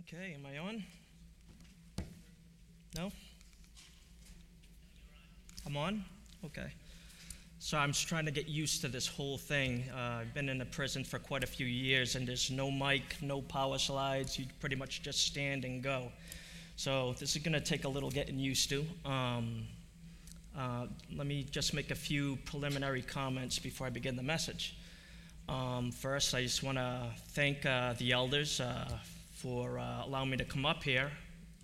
Okay, am I on? No? I'm on? Okay. So I'm just trying to get used to this whole thing. Uh, I've been in a prison for quite a few years, and there's no mic, no power slides. You pretty much just stand and go. So this is going to take a little getting used to. Um, uh, let me just make a few preliminary comments before I begin the message. Um, first, I just want to thank uh, the elders uh, for uh, allowing me to come up here.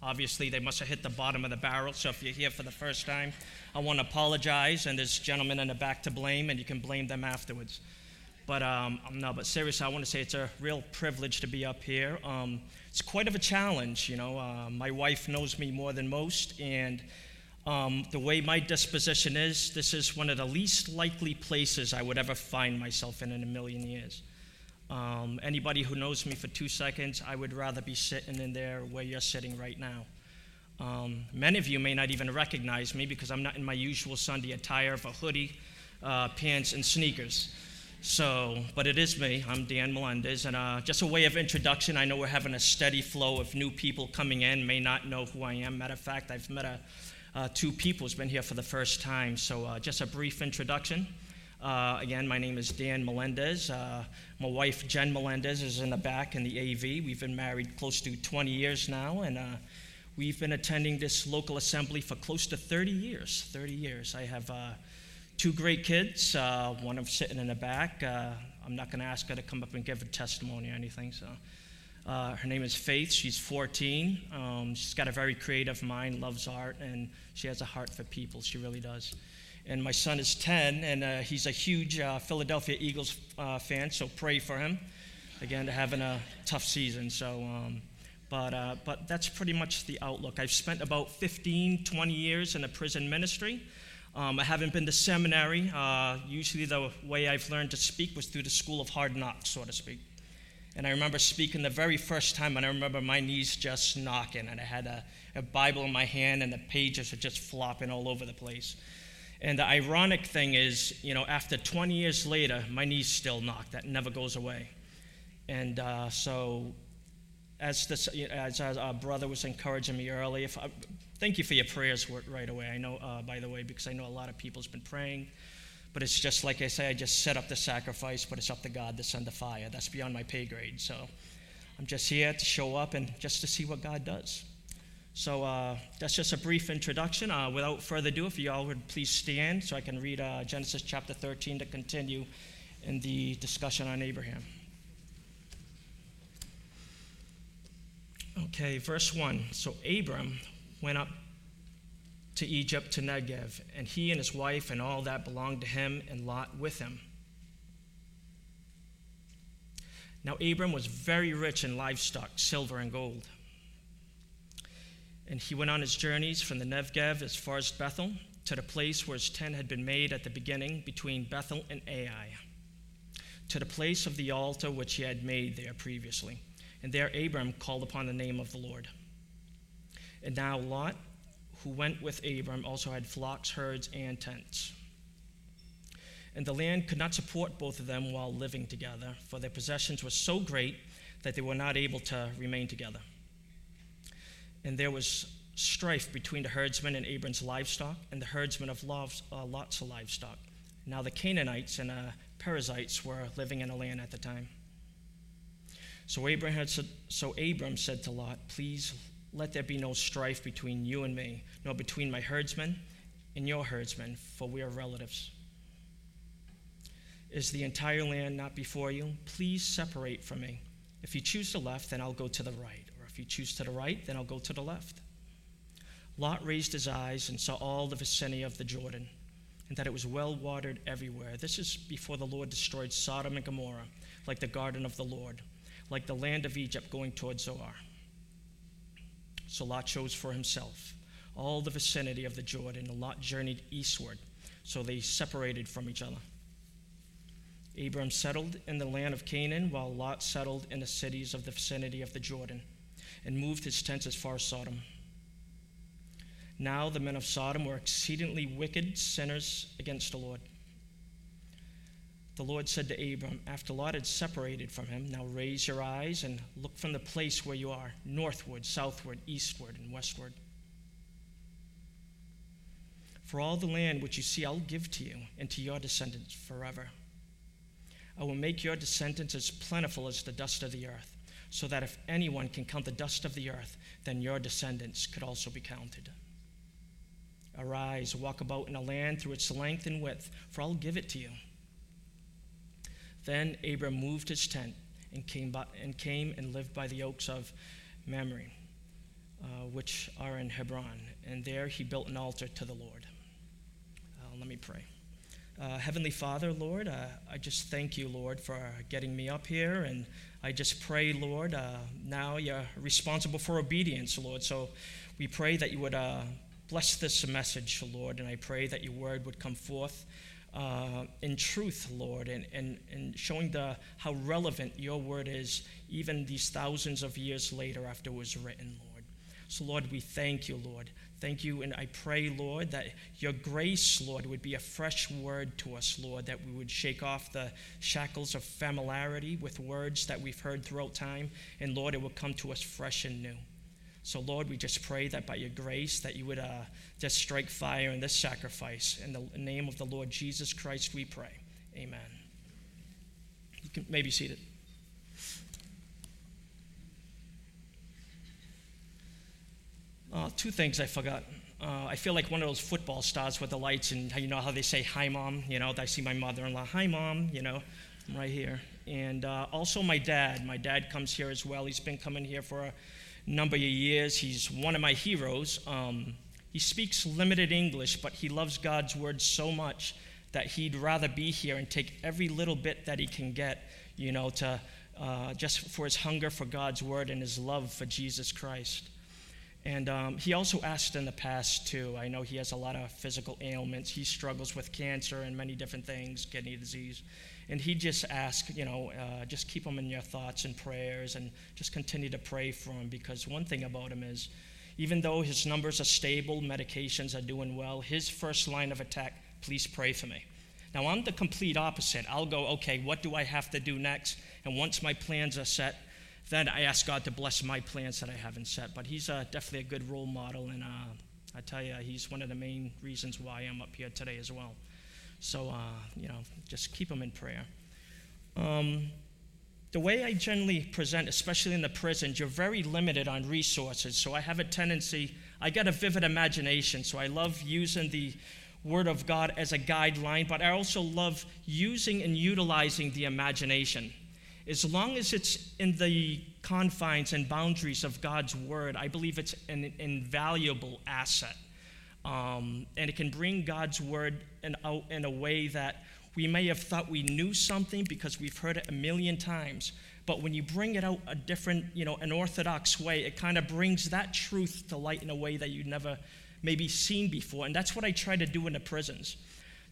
Obviously, they must have hit the bottom of the barrel, so if you're here for the first time, I want to apologize, and there's gentlemen in the back to blame, and you can blame them afterwards. But um, no, but seriously, I want to say it's a real privilege to be up here. Um, it's quite of a challenge, you know. Uh, my wife knows me more than most, and um, the way my disposition is, this is one of the least likely places I would ever find myself in in a million years. Um, anybody who knows me for two seconds, I would rather be sitting in there where you're sitting right now. Um, many of you may not even recognize me because I'm not in my usual Sunday attire of a hoodie, uh, pants, and sneakers. So, but it is me. I'm Dan Melendez, and uh, just a way of introduction. I know we're having a steady flow of new people coming in. May not know who I am. Matter of fact, I've met a, uh, two people who's been here for the first time. So, uh, just a brief introduction. Uh, again, my name is Dan Melendez. Uh, my wife, Jen Melendez, is in the back in the AV. We've been married close to 20 years now, and uh, we've been attending this local assembly for close to 30 years. 30 years. I have uh, two great kids. Uh, one of them sitting in the back. Uh, I'm not going to ask her to come up and give a testimony or anything. So, her name is Faith. She's 14. Um, she's got a very creative mind, loves art, and she has a heart for people. She really does and my son is 10, and uh, he's a huge uh, Philadelphia Eagles uh, fan, so pray for him. Again, having a tough season. So, um, but, uh, but that's pretty much the outlook. I've spent about 15, 20 years in the prison ministry. Um, I haven't been to seminary. Uh, usually, the way I've learned to speak was through the school of hard knocks, so to speak. And I remember speaking the very first time, and I remember my knees just knocking, and I had a, a Bible in my hand, and the pages are just flopping all over the place. And the ironic thing is, you know, after 20 years later, my knees still knock. That never goes away. And uh, so, as, this, as our brother was encouraging me earlier, I, thank you for your prayers right away. I know, uh, by the way, because I know a lot of people's been praying. But it's just like I say, I just set up the sacrifice, but it's up to God to send the fire. That's beyond my pay grade. So I'm just here to show up and just to see what God does. So uh, that's just a brief introduction. Uh, without further ado, if you all would please stand so I can read uh, Genesis chapter 13 to continue in the discussion on Abraham. Okay, verse 1. So Abram went up to Egypt to Negev, and he and his wife and all that belonged to him, and Lot with him. Now, Abram was very rich in livestock, silver, and gold. And he went on his journeys from the Negev as far as Bethel to the place where his tent had been made at the beginning between Bethel and Ai, to the place of the altar which he had made there previously. And there Abram called upon the name of the Lord. And now Lot, who went with Abram, also had flocks, herds, and tents. And the land could not support both of them while living together, for their possessions were so great that they were not able to remain together and there was strife between the herdsmen and Abram's livestock and the herdsmen of uh, Lot's livestock. Now the Canaanites and uh, Perizzites were living in the land at the time. So Abram, said, so Abram said to Lot, Please let there be no strife between you and me, nor between my herdsmen and your herdsmen, for we are relatives. Is the entire land not before you? Please separate from me. If you choose the left, then I'll go to the right. If you choose to the right, then I'll go to the left. Lot raised his eyes and saw all the vicinity of the Jordan, and that it was well watered everywhere. This is before the Lord destroyed Sodom and Gomorrah, like the garden of the Lord, like the land of Egypt going toward Zoar. So Lot chose for himself all the vicinity of the Jordan, and Lot journeyed eastward, so they separated from each other. Abram settled in the land of Canaan, while Lot settled in the cities of the vicinity of the Jordan and moved his tents as far as Sodom. Now the men of Sodom were exceedingly wicked sinners against the Lord. the Lord said to Abram, after Lot had separated from him, Now raise your eyes and look from the place where you are, northward, southward, eastward, and westward. For all the land which you see, I'll give to you and to your descendants forever. I will make your descendants as plentiful as the dust of the earth, so that if anyone can count the dust of the earth, then your descendants could also be counted. Arise, walk about in a land through its length and width, for I'll give it to you. Then Abram moved his tent and came, by, and, came and lived by the oaks of Mamre, uh, which are in Hebron, and there he built an altar to the Lord. Uh, let me pray. Uh, Heavenly Father, Lord, uh, I just thank you, Lord, for getting me up here. And I just pray, Lord, uh, now you're responsible for obedience, Lord. So we pray that you would uh, bless this message, Lord. And I pray that your word would come forth uh, in truth, Lord, and, and, and showing the, how relevant your word is even these thousands of years later after it was written, Lord. So, Lord, we thank you, Lord. Thank you, and I pray, Lord, that your grace, Lord, would be a fresh word to us, Lord, that we would shake off the shackles of familiarity with words that we've heard throughout time, and Lord, it would come to us fresh and new. So, Lord, we just pray that by your grace, that you would uh, just strike fire in this sacrifice. In the name of the Lord Jesus Christ, we pray. Amen. You can maybe seated. Uh, two things I forgot. Uh, I feel like one of those football stars with the lights, and you know how they say "Hi, mom." You know, I see my mother-in-law. "Hi, mom." You know, I'm right here. And uh, also my dad. My dad comes here as well. He's been coming here for a number of years. He's one of my heroes. Um, he speaks limited English, but he loves God's word so much that he'd rather be here and take every little bit that he can get, you know, to uh, just for his hunger for God's word and his love for Jesus Christ. And um, he also asked in the past, too. I know he has a lot of physical ailments. He struggles with cancer and many different things, kidney disease. And he just asked, you know, uh, just keep him in your thoughts and prayers and just continue to pray for him because one thing about him is, even though his numbers are stable, medications are doing well, his first line of attack, please pray for me. Now, I'm the complete opposite. I'll go, okay, what do I have to do next? And once my plans are set, then I ask God to bless my plans that I haven't set. But he's uh, definitely a good role model, and uh, I tell you, he's one of the main reasons why I'm up here today as well. So, uh, you know, just keep him in prayer. Um, the way I generally present, especially in the prisons, you're very limited on resources. So I have a tendency, I got a vivid imagination, so I love using the Word of God as a guideline, but I also love using and utilizing the imagination as long as it's in the confines and boundaries of God's word, I believe it's an invaluable asset. Um, and it can bring God's word in, out in a way that we may have thought we knew something because we've heard it a million times. But when you bring it out a different, you know, an orthodox way, it kind of brings that truth to light in a way that you've never maybe seen before. And that's what I try to do in the prisons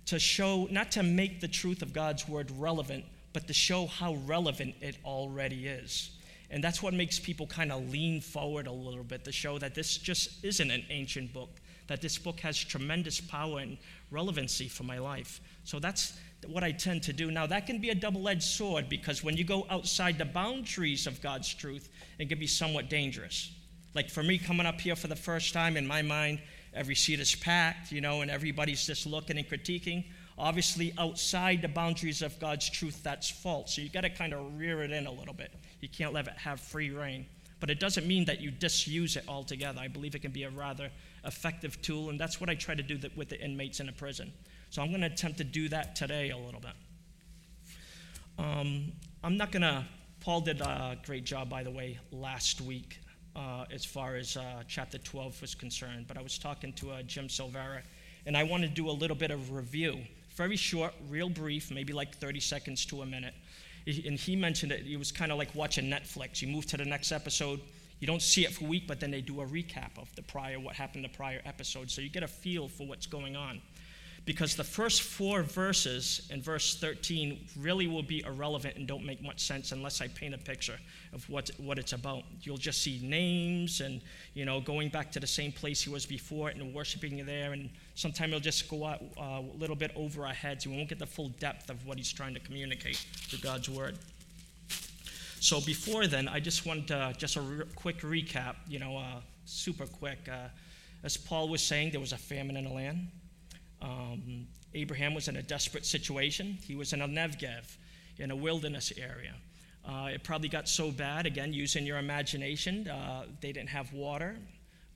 to show, not to make the truth of God's word relevant, but to show how relevant it already is. And that's what makes people kind of lean forward a little bit to show that this just isn't an ancient book, that this book has tremendous power and relevancy for my life. So that's what I tend to do. Now, that can be a double edged sword because when you go outside the boundaries of God's truth, it can be somewhat dangerous. Like for me, coming up here for the first time, in my mind, every seat is packed, you know, and everybody's just looking and critiquing. Obviously, outside the boundaries of God's truth, that's false. So you got to kind of rear it in a little bit. You can't let it have free reign. But it doesn't mean that you disuse it altogether. I believe it can be a rather effective tool, and that's what I try to do with the inmates in a prison. So I'm going to attempt to do that today a little bit. Um, I'm not going to, Paul did a great job, by the way, last week uh, as far as uh, chapter 12 was concerned, but I was talking to uh, Jim Silvera, and I want to do a little bit of review very short, real brief, maybe like 30 seconds to a minute. And he mentioned it, it was kind of like watching Netflix. You move to the next episode, you don't see it for a week, but then they do a recap of the prior, what happened the prior episode. So you get a feel for what's going on. Because the first four verses in verse 13 really will be irrelevant and don't make much sense unless I paint a picture of what, what it's about. You'll just see names and, you know, going back to the same place he was before and worshiping there. And sometimes it'll just go out, uh, a little bit over our heads. We won't get the full depth of what he's trying to communicate through God's word. So before then, I just want uh, just a re- quick recap, you know, uh, super quick. Uh, as Paul was saying, there was a famine in the land. Um, Abraham was in a desperate situation. He was in a Negev, in a wilderness area. Uh, it probably got so bad, again, using your imagination, uh, they didn't have water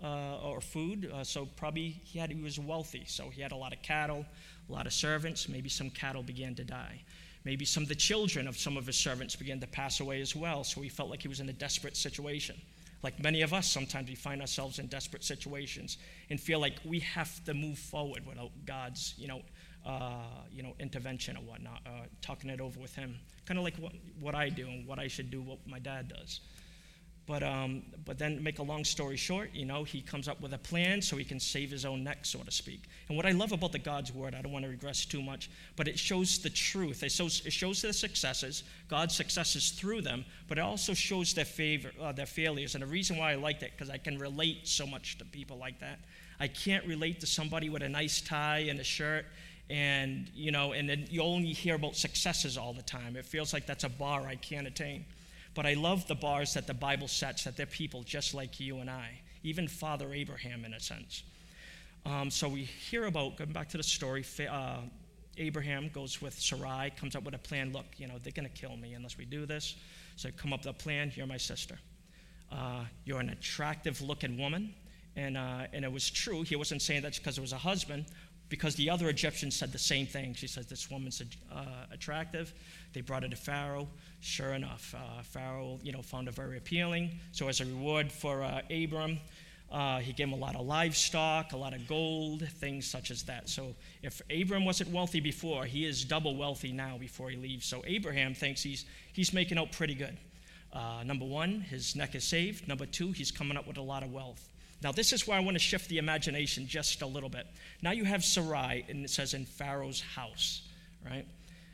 uh, or food, uh, so probably he, had, he was wealthy. So he had a lot of cattle, a lot of servants. Maybe some cattle began to die. Maybe some of the children of some of his servants began to pass away as well, so he felt like he was in a desperate situation. Like many of us, sometimes we find ourselves in desperate situations and feel like we have to move forward without God's, you know, uh, you know, intervention or whatnot, uh, talking it over with Him. Kind of like what, what I do and what I should do, what my dad does. But, um, but then, make a long story short, you know, he comes up with a plan so he can save his own neck, so to speak. And what I love about the God's word, I don't want to regress too much, but it shows the truth. It shows, it shows their successes, God's successes through them, but it also shows their, favor, uh, their failures. And the reason why I like that, because I can relate so much to people like that. I can't relate to somebody with a nice tie and a shirt and you know and then you only hear about successes all the time it feels like that's a bar i can't attain but I love the bars that the Bible sets, that they're people just like you and I, even Father Abraham in a sense. Um, so we hear about, going back to the story, uh, Abraham goes with Sarai, comes up with a plan. Look, you know, they're going to kill me unless we do this. So come up with a plan. You're my sister. Uh, you're an attractive looking woman. And, uh, and it was true. He wasn't saying that because it was a husband, because the other Egyptians said the same thing. She says, This woman's uh, attractive. They brought her to Pharaoh. Sure enough, uh, Pharaoh, you know, found her very appealing. So as a reward for uh, Abram, uh, he gave him a lot of livestock, a lot of gold, things such as that. So if Abram wasn't wealthy before, he is double wealthy now before he leaves. So Abraham thinks he's, he's making out pretty good. Uh, number one, his neck is saved. Number two, he's coming up with a lot of wealth. Now, this is where I want to shift the imagination just a little bit. Now you have Sarai, and it says in Pharaoh's house, right?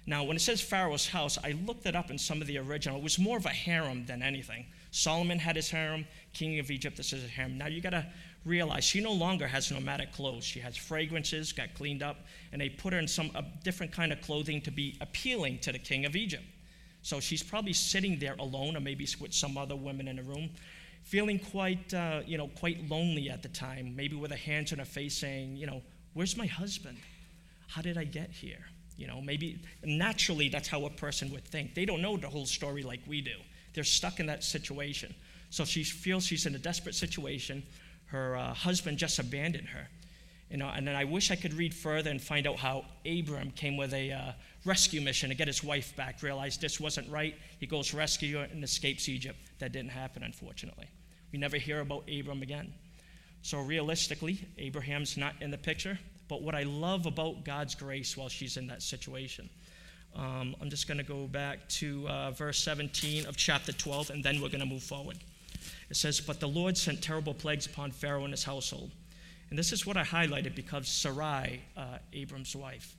Now, when it says Pharaoh's house, I looked it up in some of the original. It was more of a harem than anything. Solomon had his harem, king of Egypt, this is a harem. Now you got to realize she no longer has nomadic clothes. She has fragrances, got cleaned up, and they put her in some different kind of clothing to be appealing to the king of Egypt. So she's probably sitting there alone, or maybe with some other women in the room, feeling quite, uh, you know, quite lonely at the time, maybe with her hands on her face saying, you know, where's my husband? How did I get here? You know, maybe naturally that's how a person would think. They don't know the whole story like we do. They're stuck in that situation. So she feels she's in a desperate situation. Her uh, husband just abandoned her. You know, and then I wish I could read further and find out how Abram came with a uh, rescue mission to get his wife back. Realized this wasn't right. He goes rescue and escapes Egypt. That didn't happen, unfortunately. We never hear about Abram again. So realistically, Abraham's not in the picture. But what I love about God's grace while she's in that situation, um, I'm just going to go back to uh, verse 17 of chapter 12, and then we're going to move forward. It says, But the Lord sent terrible plagues upon Pharaoh and his household. And this is what I highlighted because Sarai, uh, Abram's wife.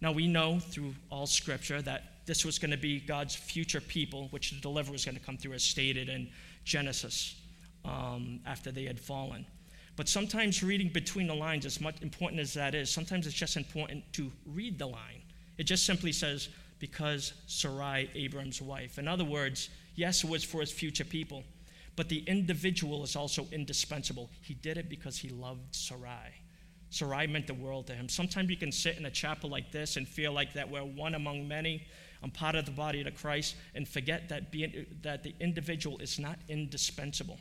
Now we know through all scripture that this was going to be God's future people, which the deliverer was going to come through, as stated in Genesis um, after they had fallen. But sometimes reading between the lines, as much important as that is, sometimes it's just important to read the line. It just simply says, because Sarai, Abram's wife. In other words, yes, it was for his future people, but the individual is also indispensable. He did it because he loved Sarai. Sarai meant the world to him. Sometimes you can sit in a chapel like this and feel like that we're one among many. I'm part of the body of Christ, and forget that, being, that the individual is not indispensable.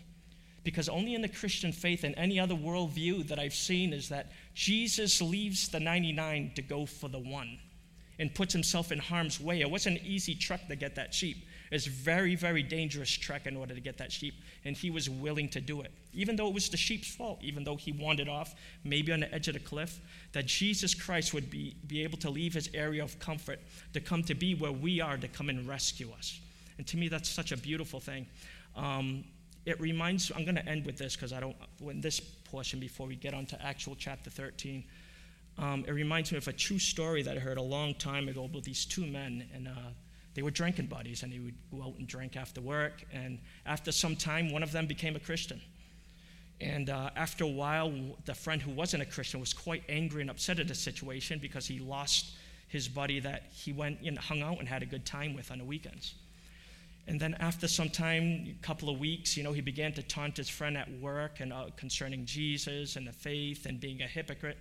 Because only in the Christian faith and any other worldview that I've seen is that Jesus leaves the 99 to go for the one and puts himself in harm's way. It wasn't an easy trek to get that sheep. It's very, very dangerous trek in order to get that sheep, and he was willing to do it. Even though it was the sheep's fault, even though he wandered off, maybe on the edge of the cliff, that Jesus Christ would be, be able to leave his area of comfort to come to be where we are to come and rescue us. And to me, that's such a beautiful thing. Um, it reminds, I'm going to end with this because I don't, in this portion before we get on to actual chapter 13. Um, it reminds me of a true story that I heard a long time ago about these two men, and uh, they were drinking buddies, and they would go out and drink after work. And after some time, one of them became a Christian. And uh, after a while, the friend who wasn't a Christian was quite angry and upset at the situation because he lost his buddy that he went and hung out and had a good time with on the weekends. And then after some time, a couple of weeks, you know, he began to taunt his friend at work and uh, concerning Jesus and the faith and being a hypocrite.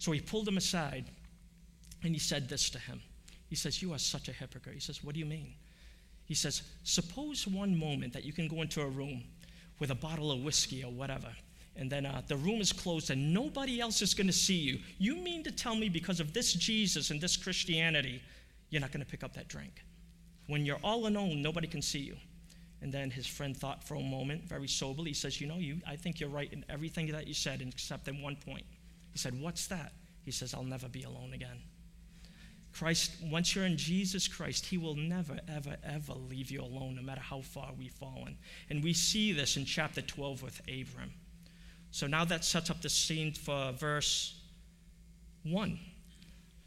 So he pulled him aside and he said this to him. He says, You are such a hypocrite. He says, What do you mean? He says, Suppose one moment that you can go into a room with a bottle of whiskey or whatever, and then uh, the room is closed and nobody else is going to see you. You mean to tell me because of this Jesus and this Christianity, you're not going to pick up that drink? When you're all alone, nobody can see you. And then his friend thought for a moment, very soberly. He says, You know, you, I think you're right in everything that you said, except in one point. He said, What's that? He says, I'll never be alone again. Christ, once you're in Jesus Christ, He will never, ever, ever leave you alone, no matter how far we've fallen. And we see this in chapter 12 with Abram. So now that sets up the scene for verse 1.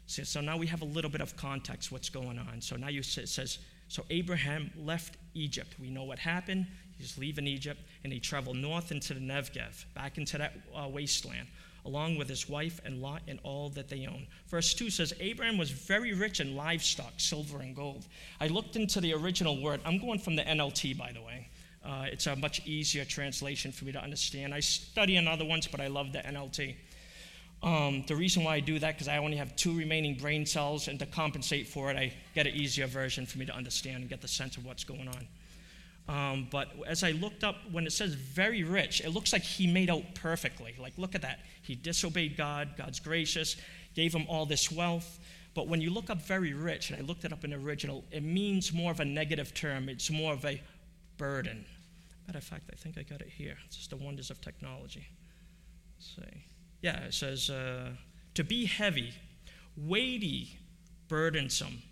So, so now we have a little bit of context what's going on. So now you, it says, so Abraham left Egypt. We know what happened. He's leaving Egypt, and he traveled north into the Negev, back into that uh, wasteland along with his wife and Lot and all that they own. Verse 2 says, Abraham was very rich in livestock, silver, and gold. I looked into the original word. I'm going from the NLT, by the way. Uh, it's a much easier translation for me to understand. I study in other ones, but I love the NLT. Um, the reason why I do that because I only have two remaining brain cells, and to compensate for it, I get an easier version for me to understand and get the sense of what's going on. Um, but as I looked up, when it says very rich, it looks like he made out perfectly. Like, look at that. He disobeyed God, God's gracious, gave him all this wealth. But when you look up very rich, and I looked it up in the original, it means more of a negative term. It's more of a burden. Matter of fact, I think I got it here. It's just the wonders of technology. Let's see. Yeah, it says uh, to be heavy, weighty, burdensome,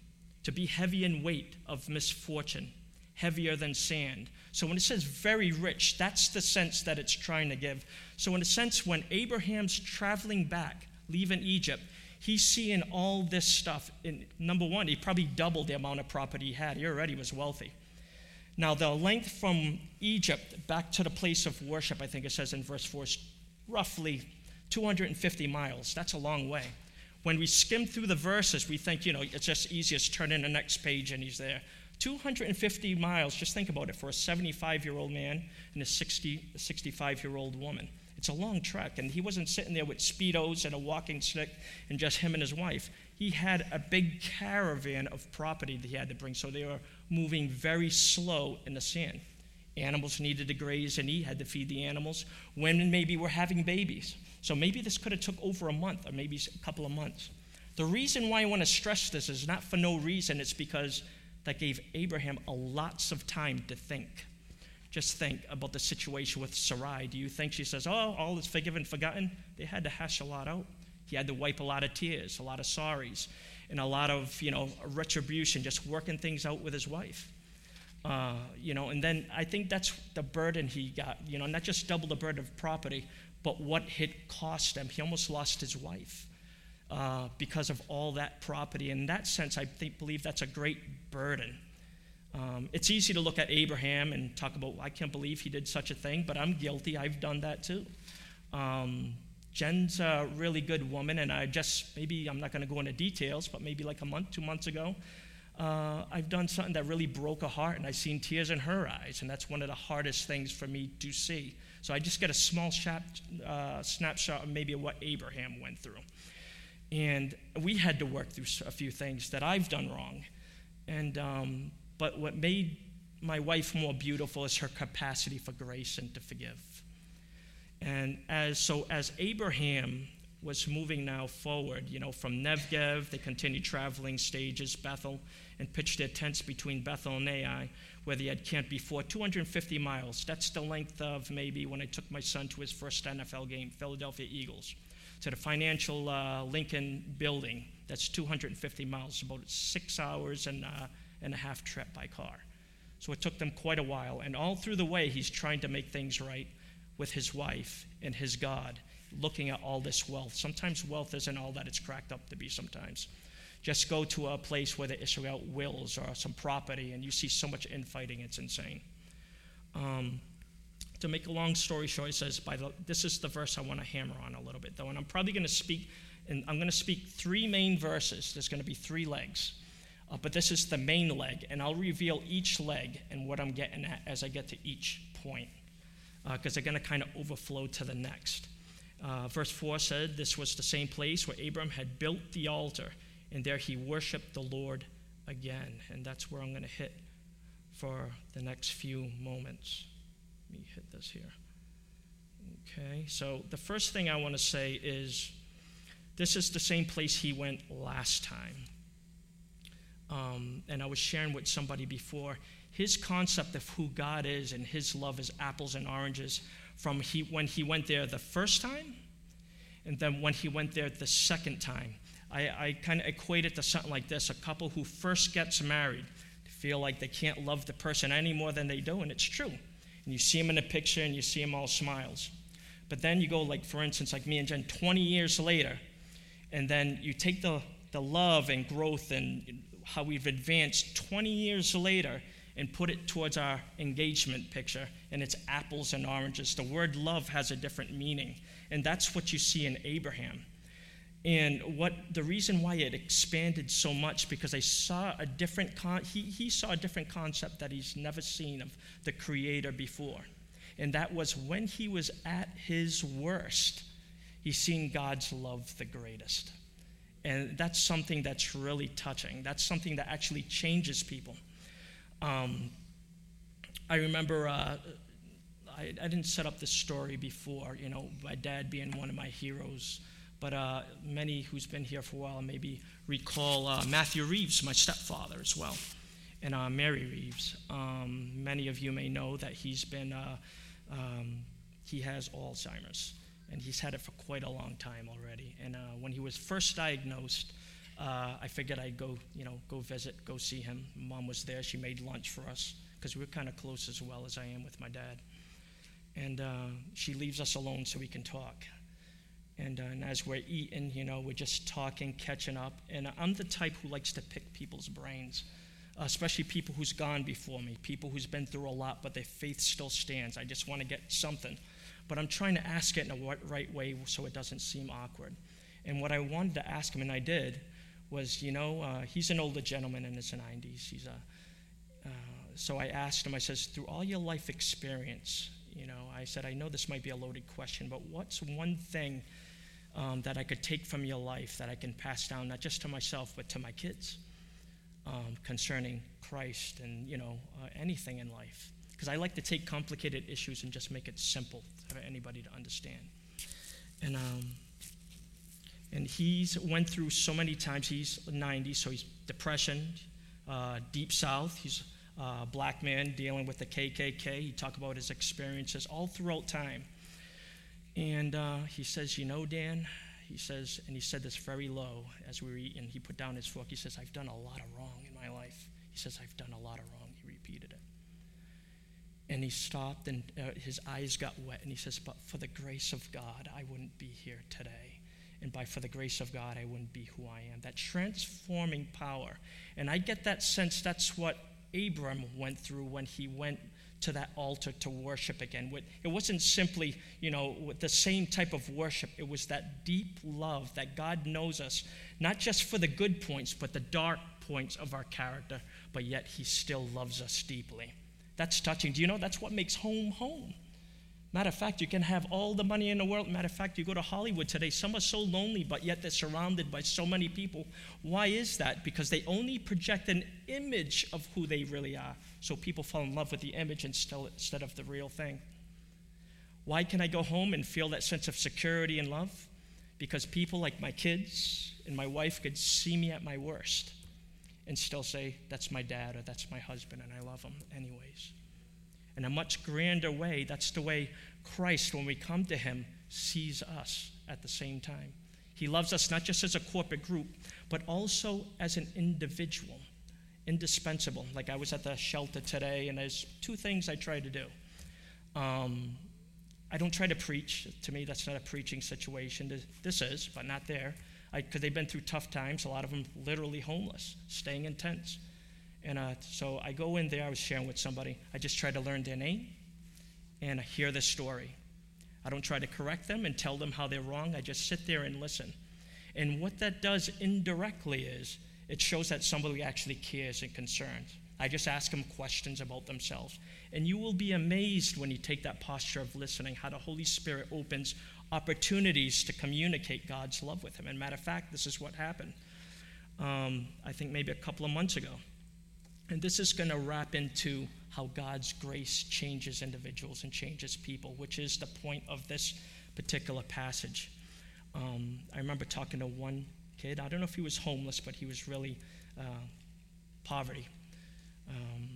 to be heavy in weight of misfortune heavier than sand. So when it says very rich, that's the sense that it's trying to give. So, in a sense, when Abraham's traveling back, leaving Egypt, he's seeing all this stuff. In, number one, he probably doubled the amount of property he had. He already was wealthy. Now, the length from Egypt back to the place of worship, I think it says in verse 4, is roughly 250 miles. That's a long way. When we skim through the verses, we think, you know, it's just easiest turn in the next page and he's there. 250 miles, just think about it, for a 75 year old man and a 60, 65 year old woman. It's a long trek, and he wasn't sitting there with Speedos and a walking stick and just him and his wife. He had a big caravan of property that he had to bring, so they were moving very slow in the sand. Animals needed to graze, and he had to feed the animals. Women maybe were having babies. So maybe this could have took over a month or maybe a couple of months. The reason why I want to stress this is not for no reason, it's because that gave Abraham a lots of time to think. Just think about the situation with Sarai. Do you think she says, Oh, all is forgiven, forgotten? They had to hash a lot out. He had to wipe a lot of tears, a lot of sorries, and a lot of, you know, retribution, just working things out with his wife. Uh, you know, and then I think that's the burden he got, you know, not just double the burden of property, but what it cost him. He almost lost his wife uh, because of all that property. In that sense, I think, believe that's a great burden. Um, it's easy to look at Abraham and talk about, I can't believe he did such a thing, but I'm guilty. I've done that too. Um, Jen's a really good woman, and I just, maybe I'm not going to go into details, but maybe like a month, two months ago, uh, I've done something that really broke her heart, and I've seen tears in her eyes, and that's one of the hardest things for me to see. So I just get a small uh, snapshot of maybe what Abraham went through. And we had to work through a few things that I've done wrong. And, um, but what made my wife more beautiful is her capacity for grace and to forgive. And as, so as Abraham was moving now forward, you know, from Negev, they continued traveling stages, Bethel, and pitched their tents between Bethel and Ai, where they had camped before, 250 miles. That's the length of maybe when I took my son to his first NFL game, Philadelphia Eagles to the financial uh, Lincoln building. That's 250 miles, about six hours and, uh, and a half trip by car. So it took them quite a while. And all through the way, he's trying to make things right with his wife and his God. looking at all this wealth. Sometimes wealth isn't all that it's cracked up to be sometimes. Just go to a place where they issue out wills or some property and you see so much infighting, it's insane. Um, to make a long story short, says, by the, this is the verse I want to hammer on a little bit, though, and I'm probably going to speak, and I'm going to speak three main verses. There's going to be three legs. Uh, but this is the main leg, and I'll reveal each leg and what I'm getting at as I get to each point, because uh, they're going to kind of overflow to the next. Uh, verse 4 said, This was the same place where Abram had built the altar, and there he worshiped the Lord again. And that's where I'm going to hit for the next few moments. Let me hit this here. Okay, so the first thing I want to say is this is the same place he went last time um, and I was sharing with somebody before, his concept of who God is and his love is apples and oranges from he, when he went there the first time and then when he went there the second time. I, I kind of equate it to something like this a couple who first gets married feel like they can't love the person any more than they do, and it's true. And you see them in a picture and you see them all smiles. But then you go, like, for instance, like me and Jen, 20 years later, and then you take the, the love and growth and how we've advanced 20 years later and put it towards our engagement picture, and it's apples and oranges. The word love has a different meaning, and that's what you see in Abraham. And what the reason why it expanded so much because I saw a different con- he, he saw a different concept that he's never seen of the creator before. And that was when he was at his worst, he's seen God's love the greatest. And that's something that's really touching. That's something that actually changes people. Um, I remember uh, I, I, didn't set up this story before, you know, my dad being one of my heroes. But uh, many who's been here for a while maybe recall uh, Matthew Reeves, my stepfather, as well, and uh, Mary Reeves. Um, many of you may know that he's been, uh, um, he has Alzheimer's and he's had it for quite a long time already. And uh, when he was first diagnosed, uh, I figured I'd go, you know, go visit, go see him. Mom was there. She made lunch for us because we were kind of close as well as I am with my dad. And uh, she leaves us alone so we can talk. And, uh, and, as we're eating, you know, we're just talking, catching up. And I'm the type who likes to pick people's brains, especially people who's gone before me, people who's been through a lot, but their faith still stands. I just want to get something but I'm trying to ask it in a right way so it doesn't seem awkward. And what I wanted to ask him, and I did, was, you know, uh, he's an older gentleman in his 90s. He's a, uh, so I asked him, I says, through all your life experience, you know, I said, I know this might be a loaded question, but what's one thing um, that I could take from your life that I can pass down, not just to myself, but to my kids um, concerning Christ and, you know, uh, anything in life? Because I like to take complicated issues and just make it simple for anybody to understand. And um, and he's went through so many times. He's 90, so he's depression, uh, deep south. He's a black man dealing with the KKK. He talked about his experiences all throughout time. And uh, he says, you know, Dan, he says, and he said this very low as we were eating. He put down his fork. He says, I've done a lot of wrong in my life. He says, I've done a lot of wrong. And he stopped and uh, his eyes got wet and he says, But for the grace of God, I wouldn't be here today. And by for the grace of God, I wouldn't be who I am. That transforming power. And I get that sense that's what Abram went through when he went to that altar to worship again. It wasn't simply, you know, with the same type of worship. It was that deep love that God knows us, not just for the good points, but the dark points of our character, but yet He still loves us deeply. That's touching. Do you know that's what makes home home? Matter of fact, you can have all the money in the world. Matter of fact, you go to Hollywood today, some are so lonely, but yet they're surrounded by so many people. Why is that? Because they only project an image of who they really are. So people fall in love with the image instead of the real thing. Why can I go home and feel that sense of security and love? Because people like my kids and my wife could see me at my worst and still say, That's my dad or that's my husband, and I love him anyways. In a much grander way, that's the way Christ, when we come to him, sees us at the same time. He loves us not just as a corporate group, but also as an individual, indispensable. Like I was at the shelter today, and there's two things I try to do. Um, I don't try to preach. To me, that's not a preaching situation. This is, but not there. Because they've been through tough times. A lot of them literally homeless, staying in tents. And uh, so I go in there, I was sharing with somebody. I just try to learn their name and I hear the story. I don't try to correct them and tell them how they're wrong. I just sit there and listen. And what that does indirectly is it shows that somebody actually cares and concerns. I just ask them questions about themselves. And you will be amazed when you take that posture of listening how the Holy Spirit opens opportunities to communicate God's love with Him. And matter of fact, this is what happened. Um, I think maybe a couple of months ago. And this is going to wrap into how God's grace changes individuals and changes people, which is the point of this particular passage. Um, I remember talking to one kid. I don't know if he was homeless, but he was really uh, poverty. Um,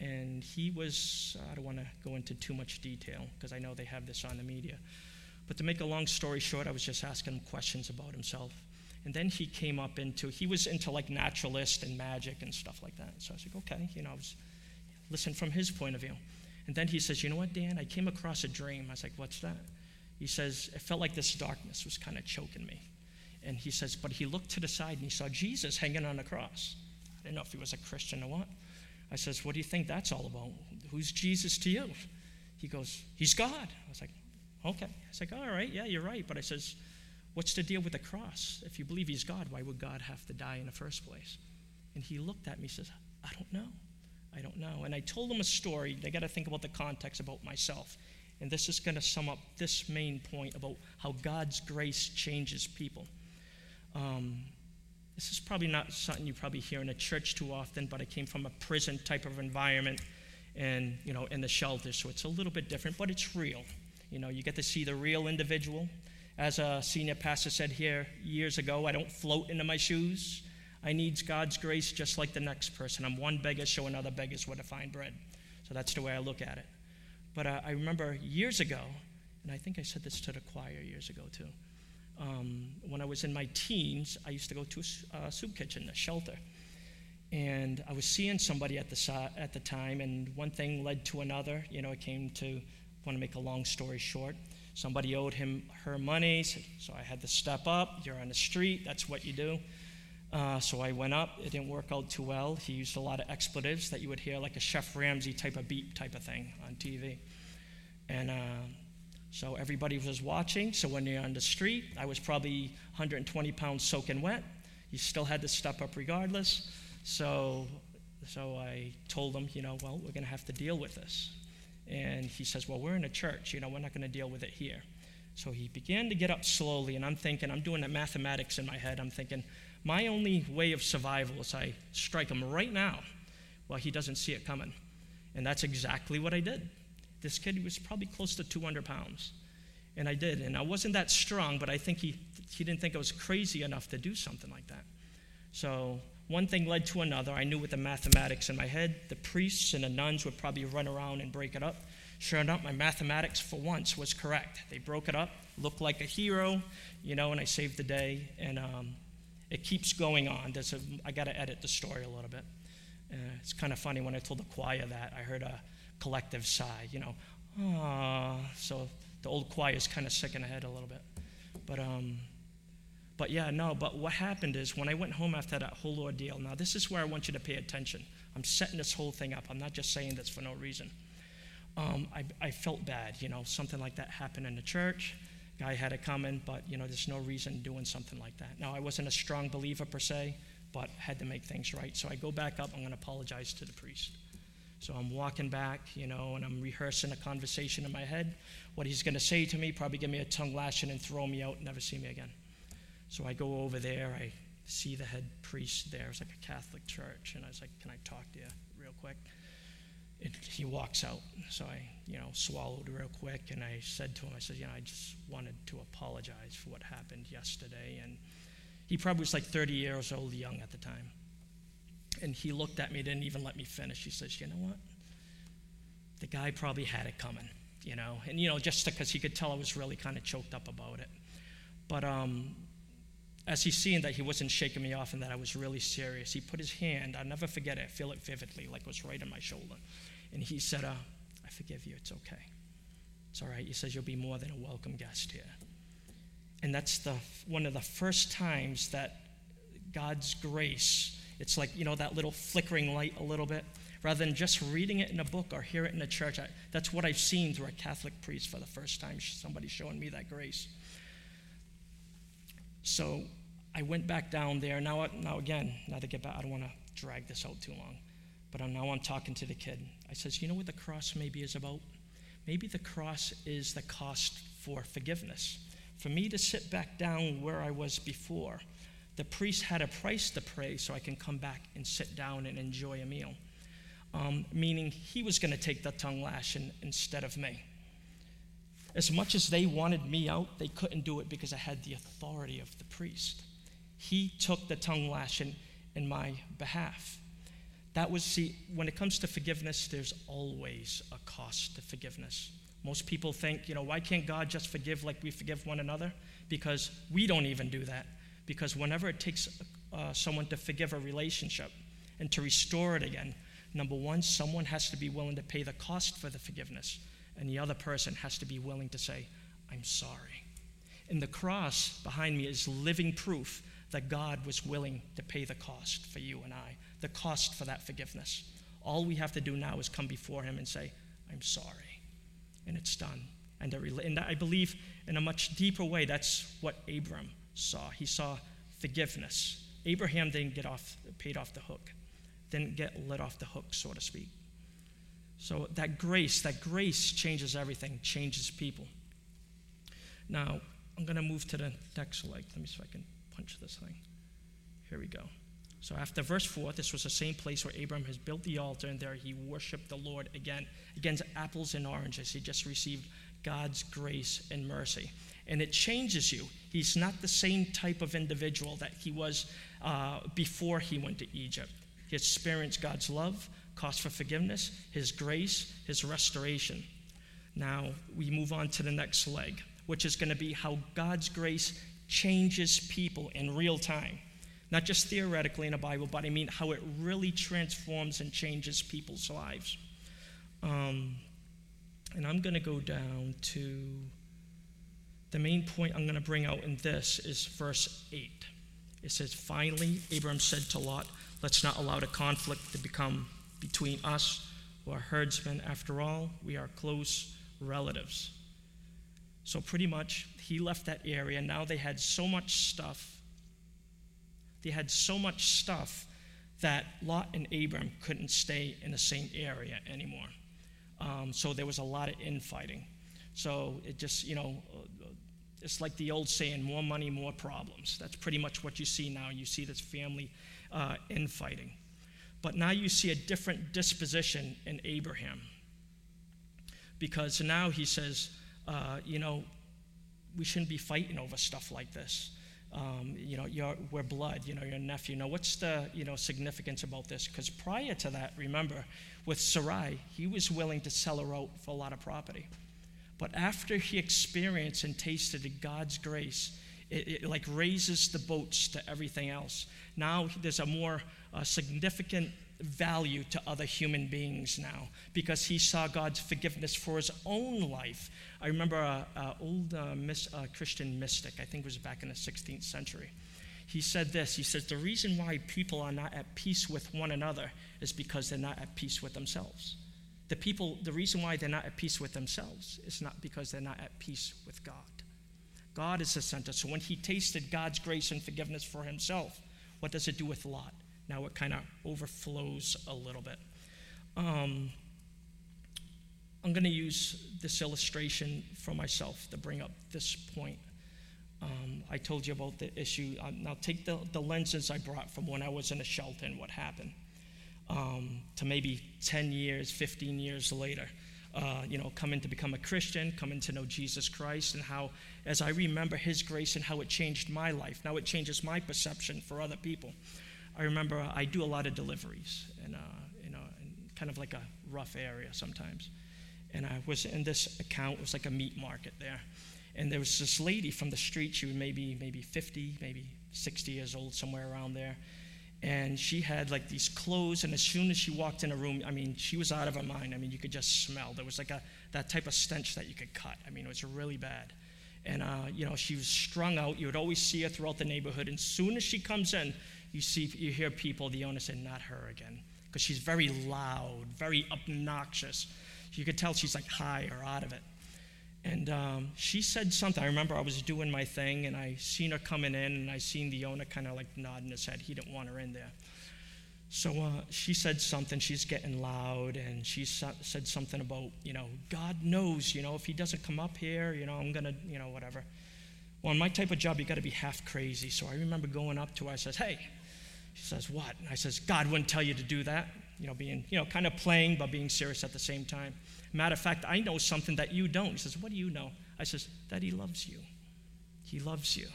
and he was, I don't want to go into too much detail because I know they have this on the media. But to make a long story short, I was just asking him questions about himself. And then he came up into, he was into like naturalist and magic and stuff like that. So I was like, okay, you know, I was listen from his point of view. And then he says, you know what, Dan, I came across a dream. I was like, what's that? He says, it felt like this darkness was kind of choking me. And he says, but he looked to the side and he saw Jesus hanging on the cross. I didn't know if he was a Christian or what. I says, what do you think that's all about? Who's Jesus to you? He goes, he's God. I was like, okay. I was like, all right, yeah, you're right. But I says, what's the deal with the cross? If you believe he's God, why would God have to die in the first place? And he looked at me and says, I don't know. I don't know. And I told him a story. They got to think about the context about myself. And this is going to sum up this main point about how God's grace changes people. Um, this is probably not something you probably hear in a church too often, but I came from a prison type of environment and, you know, in the shelter, so it's a little bit different, but it's real. You know, you get to see the real individual. As a senior pastor said here years ago, I don't float into my shoes. I need God's grace just like the next person. I'm one beggar, show another beggars where to find bread. So that's the way I look at it. But uh, I remember years ago, and I think I said this to the choir years ago too. Um, when I was in my teens, I used to go to a uh, soup kitchen, a shelter. And I was seeing somebody at the, at the time, and one thing led to another. You know, it came to, want to make a long story short. Somebody owed him her money, so I had to step up. You're on the street, that's what you do. Uh, so I went up. It didn't work out too well. He used a lot of expletives that you would hear, like a Chef Ramsay type of beep type of thing on TV. And uh, so everybody was watching. So when you're on the street, I was probably 120 pounds soaking wet. You still had to step up regardless. So, so I told him, you know, well, we're going to have to deal with this. And he says, well, we're in a church. You know, we're not going to deal with it here. So he began to get up slowly, and I'm thinking, I'm doing the mathematics in my head. I'm thinking, my only way of survival is I strike him right now while he doesn't see it coming. And that's exactly what I did. This kid was probably close to 200 pounds. And I did. And I wasn't that strong, but I think he, he didn't think I was crazy enough to do something like that. So one thing led to another. I knew with the mathematics in my head, the priests and the nuns would probably run around and break it up. Sure enough, my mathematics for once was correct. They broke it up, looked like a hero, you know, and I saved the day. And um, it keeps going on. There's a, I got to edit the story a little bit. Uh, it's kind of funny when I told the choir that, I heard a collective sigh, you know, ah. So the old choir is kind of sick in the head a little bit. But, um, but yeah, no, but what happened is when I went home after that whole ordeal, now this is where I want you to pay attention. I'm setting this whole thing up. I'm not just saying this for no reason. Um, I, I felt bad, you know, something like that happened in the church guy had it coming, but you know, there's no reason doing something like that. Now, I wasn't a strong believer per se, but had to make things right. So I go back up, I'm going to apologize to the priest. So I'm walking back, you know, and I'm rehearsing a conversation in my head. What he's going to say to me, probably give me a tongue lashing and throw me out, never see me again. So I go over there, I see the head priest there. It's like a Catholic church. And I was like, Can I talk to you real quick? it, he walks out. So I, you know, swallowed real quick and I said to him, I said, you know, I just wanted to apologize for what happened yesterday. And he probably was like 30 years old, young at the time. And he looked at me, didn't even let me finish. He says, you know what? The guy probably had it coming, you know, and, you know, just because he could tell I was really kind of choked up about it. But um, as he seen that he wasn't shaking me off and that I was really serious, he put his hand, I'll never forget it, I feel it vividly, like it was right on my shoulder. And he said, uh, I forgive you, it's okay. It's all right. He says, You'll be more than a welcome guest here. And that's the, one of the first times that God's grace, it's like, you know, that little flickering light a little bit. Rather than just reading it in a book or hear it in a church, I, that's what I've seen through a Catholic priest for the first time, somebody showing me that grace. So I went back down there. Now, now again, now to get back, I don't want to drag this out too long, but I'm, now I'm talking to the kid. I says, you know what the cross maybe is about? Maybe the cross is the cost for forgiveness. For me to sit back down where I was before, the priest had a price to pay so I can come back and sit down and enjoy a meal. Um, meaning he was going to take the tongue lashing instead of me. As much as they wanted me out, they couldn't do it because I had the authority of the priest. He took the tongue lashing in my behalf. That was, see, when it comes to forgiveness, there's always a cost to forgiveness. Most people think, you know, why can't God just forgive like we forgive one another? Because we don't even do that. Because whenever it takes uh, someone to forgive a relationship and to restore it again, number one, someone has to be willing to pay the cost for the forgiveness, and the other person has to be willing to say, I'm sorry. And the cross behind me is living proof that God was willing to pay the cost for you and I, the cost for that forgiveness. All we have to do now is come before Him and say, I'm sorry. And it's done. And, and I believe in a much deeper way, that's what Abram saw. He saw forgiveness. Abraham didn't get off, paid off the hook, didn't get let off the hook, so to speak. So that grace, that grace changes everything, changes people. Now, I'm going to move to the next leg. Let me see if I can punch this thing. Here we go. So after verse 4, this was the same place where Abram has built the altar, and there he worshiped the Lord again, against apples and oranges. He just received God's grace and mercy. And it changes you. He's not the same type of individual that he was uh, before he went to Egypt. He experienced God's love, cost for forgiveness, his grace, his restoration. Now we move on to the next leg, which is going to be how God's grace changes people in real time. Not just theoretically in the Bible, but I mean how it really transforms and changes people's lives. Um, and I'm going to go down to the main point I'm going to bring out in this is verse 8. It says, Finally, Abram said to Lot, Let's not allow the conflict to become between us who are herdsmen. After all, we are close relatives. So, pretty much, he left that area. Now they had so much stuff. They had so much stuff that Lot and Abram couldn't stay in the same area anymore. Um, so, there was a lot of infighting. So, it just, you know, uh, it's like the old saying more money, more problems. That's pretty much what you see now. You see this family uh, infighting. But now you see a different disposition in Abraham. Because now he says, uh, you know, we shouldn't be fighting over stuff like this. Um, you know, we're blood, you know, your nephew. Now, what's the, you know, significance about this? Because prior to that, remember, with Sarai, he was willing to sell her out for a lot of property. But after he experienced and tasted God's grace, it, it like raises the boats to everything else. Now there's a more uh, significant value to other human beings now because he saw God's forgiveness for his own life. I remember an old uh, mis- uh, Christian mystic, I think it was back in the 16th century. He said this He says, The reason why people are not at peace with one another is because they're not at peace with themselves. The people, the reason why they're not at peace with themselves is not because they're not at peace with God. God is the center. So when he tasted God's grace and forgiveness for himself, what does it do with Lot? Now it kind of overflows a little bit. Um, I'm going to use this illustration for myself to bring up this point. Um, I told you about the issue. Uh, now, take the, the lenses I brought from when I was in a shelter and what happened um, to maybe 10 years, 15 years later. Uh, you know, coming to become a Christian, coming to know Jesus Christ, and how, as I remember His grace and how it changed my life, now it changes my perception for other people. I remember uh, I do a lot of deliveries, and uh, you know, in kind of like a rough area sometimes. And I was in this account, it was like a meat market there, and there was this lady from the street. She was maybe maybe 50, maybe 60 years old, somewhere around there. And she had like these clothes and as soon as she walked in a room i mean she was out of her mind. I mean you could just smell. There was like a that type of stench that you could cut. I mean it was really bad. And uh, you know she was strung out. You would always see her throughout the neighborhood. And as soon as she comes in you see you hear people the owner say not her again. Because she's very loud very obnoxious. You could tell she's like high or out of it and um, she said something. I remember I was doing my thing, and I seen her coming in, and I seen the owner kind of like nodding his head. He didn't want her in there. So uh, she said something. She's getting loud, and she said something about, you know, God knows, you know, if he doesn't come up here, you know, I'm gonna, you know, whatever. Well, in my type of job, you got to be half crazy. So I remember going up to her. I says, "Hey," she says, "What?" And I says, "God wouldn't tell you to do that." You know, being, you know, kind of playing but being serious at the same time. Matter of fact, I know something that you don't. He says, What do you know? I says, That he loves you. He loves you.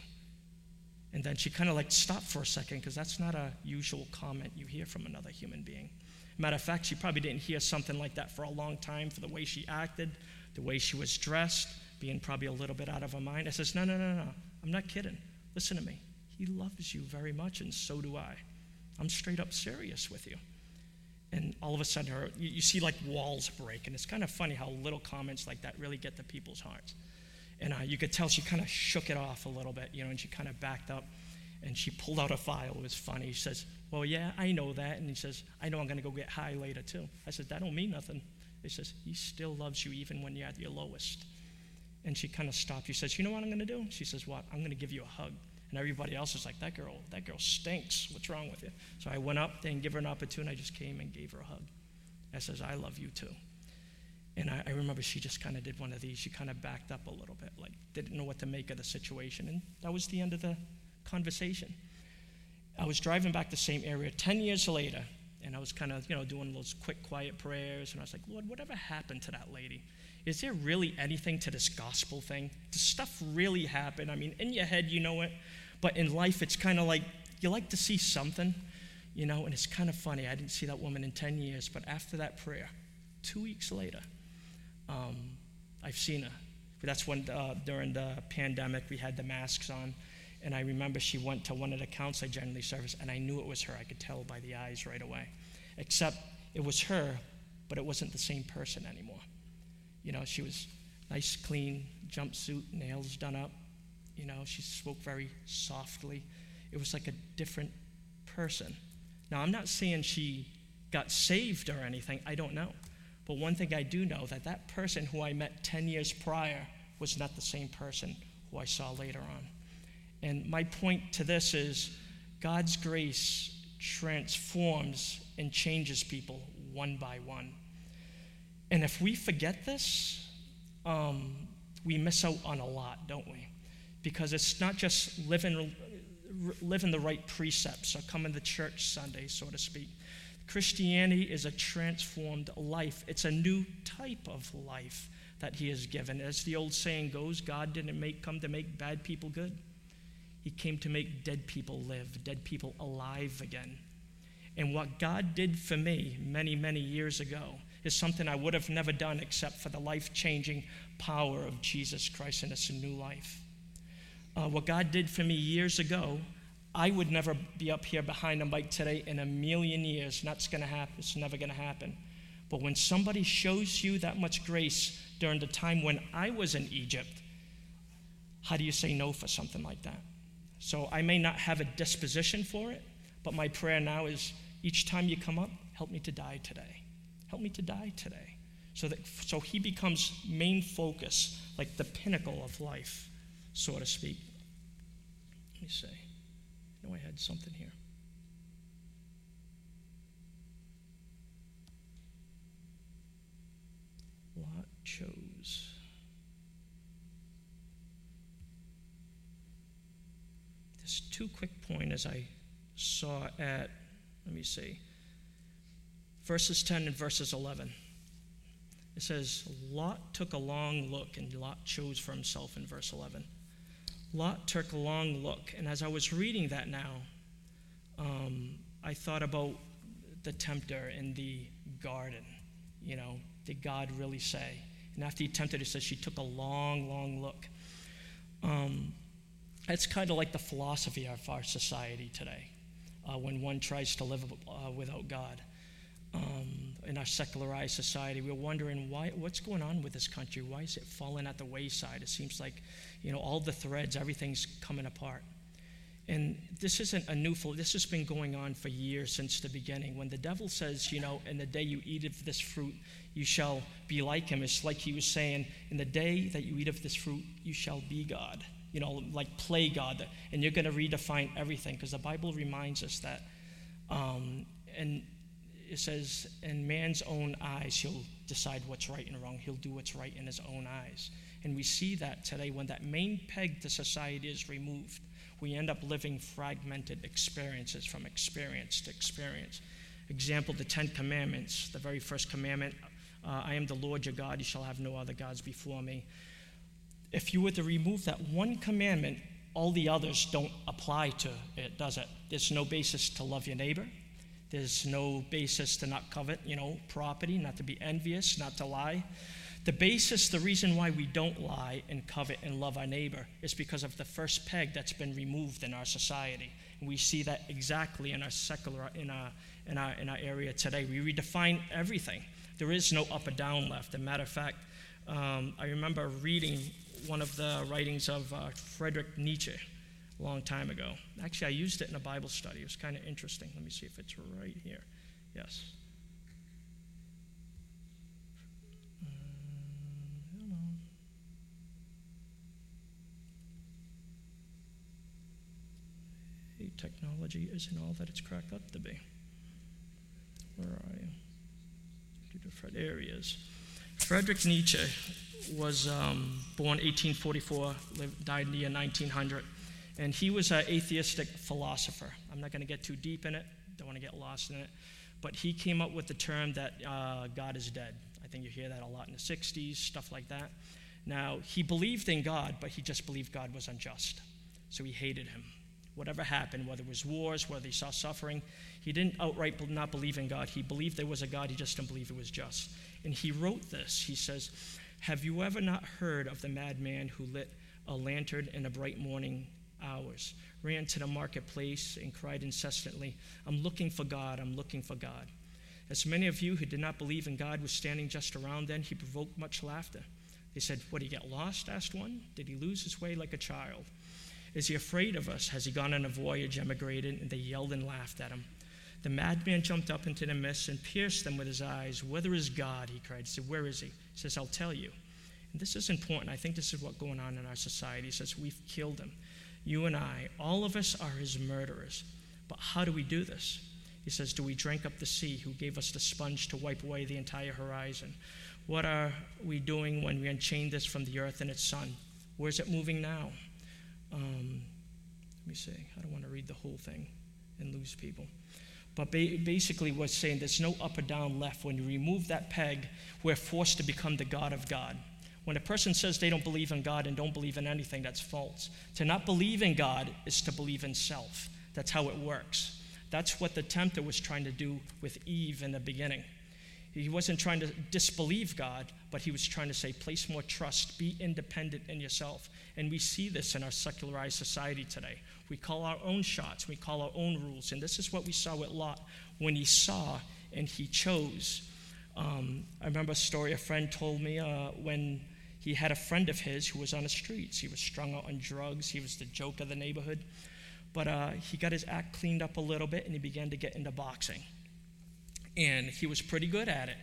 And then she kind of like stopped for a second because that's not a usual comment you hear from another human being. Matter of fact, she probably didn't hear something like that for a long time for the way she acted, the way she was dressed, being probably a little bit out of her mind. I says, No, no, no, no. I'm not kidding. Listen to me. He loves you very much, and so do I. I'm straight up serious with you and all of a sudden her you, you, see like walls break and it's kind of funny how little comments like that really get to people's hearts. And uh, you could tell she kind of shook it off a little bit you know and she kind of backed up and she pulled out a file. It was funny. She says well yeah i know that. And he says i know i'm going to go get high later too. I said that don't mean nothing. He says he still loves you even when you're at your lowest. And she kind of stopped. She says you know what i'm going to do? She says what? I'm going to give you a hug and everybody else was like, that girl, that girl stinks. What's wrong with you? So I went up, didn't give her an opportunity. I just came and gave her a hug. I says, I love you too. And I, I remember she just kind of did one of these. She kind of backed up a little bit, like didn't know what to make of the situation. And that was the end of the conversation. I was driving back the same area 10 years later, and I was kind of, you know, doing those quick, quiet prayers. And I was like, Lord, whatever happened to that lady? Is there really anything to this gospel thing? Does stuff really happen? I mean, in your head, you know it, but in life, it's kind of like you like to see something, you know, and it's kind of funny. I didn't see that woman in 10 years, but after that prayer, two weeks later, um, I've seen her. That's when, uh, during the pandemic, we had the masks on. And I remember she went to one of the accounts I generally service, and I knew it was her. I could tell by the eyes right away. Except it was her, but it wasn't the same person anymore. You know, she was nice, clean jumpsuit, nails done up, you know, she spoke very softly. It was like a different person. Now, I'm not saying she got saved or anything, I don't know. But one thing I do know that that person who I met 10 years prior was not the same person who I saw later on. And my point to this is God's grace transforms and changes people one by one. And if we forget this, um, we miss out on a lot, don't we? Because it's not just living, living the right precepts or coming to church Sunday, so to speak. Christianity is a transformed life, it's a new type of life that He has given. As the old saying goes, God didn't make, come to make bad people good. He came to make dead people live, dead people alive again. And what God did for me many, many years ago is something I would have never done except for the life changing power of Jesus Christ it's a new life uh, what God did for me years ago, I would never be up here behind a mic today in a million years. That's going to happen. It's never going to happen. But when somebody shows you that much grace during the time when I was in Egypt, how do you say no for something like that? So I may not have a disposition for it, but my prayer now is each time you come up, help me to die today. Help me to die today. So that so he becomes main focus, like the pinnacle of life, so to speak. Let me see. I know I had something here. Lot chose. Just two quick pointers I saw at, let me see, verses 10 and verses 11. It says, Lot took a long look, and Lot chose for himself in verse 11. Lot took a long look. And as I was reading that now, um, I thought about the tempter in the garden. You know, did God really say? And after he tempted, it says she took a long, long look. Um, it's kind of like the philosophy of our society today. uh, when one tries to live uh, without God. Um, in our secularized society, we're wondering why, what's going on with this country? Why is it falling at the wayside? It seems like, you know, all the threads, everything's coming apart. And this isn't a new, full this has been going on for years since the beginning. When the devil says, you know, in the day you eat of this fruit, you shall be like him, it's like he was saying, in the day that you eat of this fruit, you shall be God. You know, like play God. And you're going to redefine everything because the Bible reminds us that. Um, and it says, in man's own eyes, he'll decide what's right and wrong. He'll do what's right in his own eyes. And we see that today when that main peg to society is removed we end up living fragmented experiences from experience to experience. Example, the Ten Commandments, the very first commandment uh, I am the Lord your God, you shall have no other gods before me. If you were to remove that one commandment, all the others don't apply to it, does it? There's no basis to love your neighbor. There's no basis to not covet, you know, property, not to be envious, not to lie. The basis, the reason why we don't lie and covet and love our neighbor is because of the first peg that's been removed in our society. And we see that exactly in our secular, in our, in our, in our area today. We redefine everything. There is no up or down left. As a matter of fact, um, I remember reading one of the writings of uh, Friedrich Nietzsche a long time ago. Actually, I used it in a Bible study. It was kind of interesting. Let me see if it's right here. Yes. technology isn't all that it's cracked up to be. Where are you? Two different areas. Friedrich Nietzsche was um, born 1844, lived, died in the year 1900, and he was an atheistic philosopher. I'm not going to get too deep in it, don't want to get lost in it, but he came up with the term that uh, God is dead. I think you hear that a lot in the 60s, stuff like that. Now, he believed in God, but he just believed God was unjust. So he hated him whatever happened, whether it was wars, whether he saw suffering. He didn't outright not believe in God. He believed there was a God, he just didn't believe it was just. And he wrote this. He says, Have you ever not heard of the madman who lit a lantern in a bright morning hours, ran to the marketplace, and cried incessantly, I'm looking for God, I'm looking for God? As many of you who did not believe in God were standing just around then, he provoked much laughter. They said, What, he get lost? asked one. Did he lose his way like a child? Is he afraid of us? Has he gone on a voyage, emigrated? And they yelled and laughed at him. The madman jumped up into the mist and pierced them with his eyes. Whither is God? He cried. He said, Where is he? He says, I'll tell you. And this is important. I think this is what's going on in our society. He says, We've killed him. You and I, all of us are his murderers. But how do we do this? He says, Do we drink up the sea who gave us the sponge to wipe away the entire horizon? What are we doing when we unchain this from the earth and its sun? Where's it moving now? Um, let me see. I don't want to read the whole thing and lose people. But ba- basically, what's saying there's no up or down left. When you remove that peg, we're forced to become the God of God. When a person says they don't believe in God and don't believe in anything, that's false. To not believe in God is to believe in self. That's how it works. That's what the tempter was trying to do with Eve in the beginning. He wasn't trying to disbelieve God, but he was trying to say, place more trust, be independent in yourself. And we see this in our secularized society today. We call our own shots, we call our own rules. And this is what we saw with Lot when he saw and he chose. Um, I remember a story a friend told me uh, when he had a friend of his who was on the streets. He was strung out on drugs, he was the joke of the neighborhood. But uh, he got his act cleaned up a little bit and he began to get into boxing and he was pretty good at it.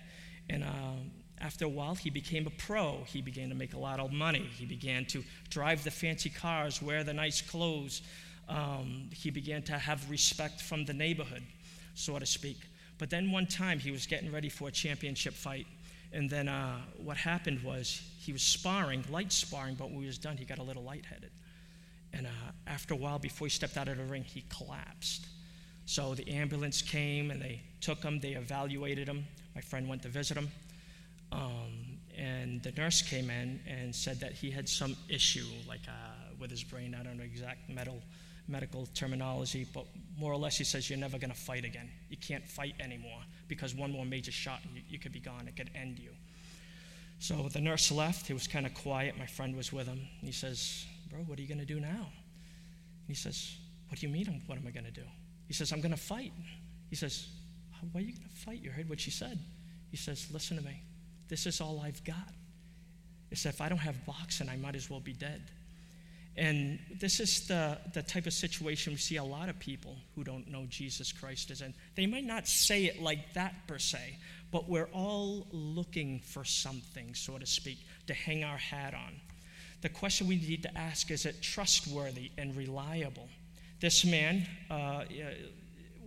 And um, after a while, he became a pro. He began to make a lot of money. He began to drive the fancy cars, wear the nice clothes. Um, he began to have respect from the neighborhood, so to speak. But then one time, he was getting ready for a championship fight. And then uh, what happened was he was sparring, light sparring, but when he was done, he got a little lightheaded. And uh, after a while, before he stepped out of the ring, he collapsed. So the ambulance came and they took him, they evaluated him. My friend went to visit him. Um, and the nurse came in and said that he had some issue, like uh, with his brain. I don't know exact medical, medical terminology, but more or less, he says, You're never going to fight again. You can't fight anymore because one more major shot, you, you could be gone. It could end you. So the nurse left. He was kind of quiet. My friend was with him. He says, Bro, what are you going to do now? he says, What do you mean, what am I going to do? He says, I'm going to fight. He says, Why are you going to fight? You heard what she said. He says, Listen to me. This is all I've got. He said, If I don't have boxing, I might as well be dead. And this is the, the type of situation we see a lot of people who don't know Jesus Christ is in. They might not say it like that per se, but we're all looking for something, so to speak, to hang our hat on. The question we need to ask is it trustworthy and reliable? This man uh,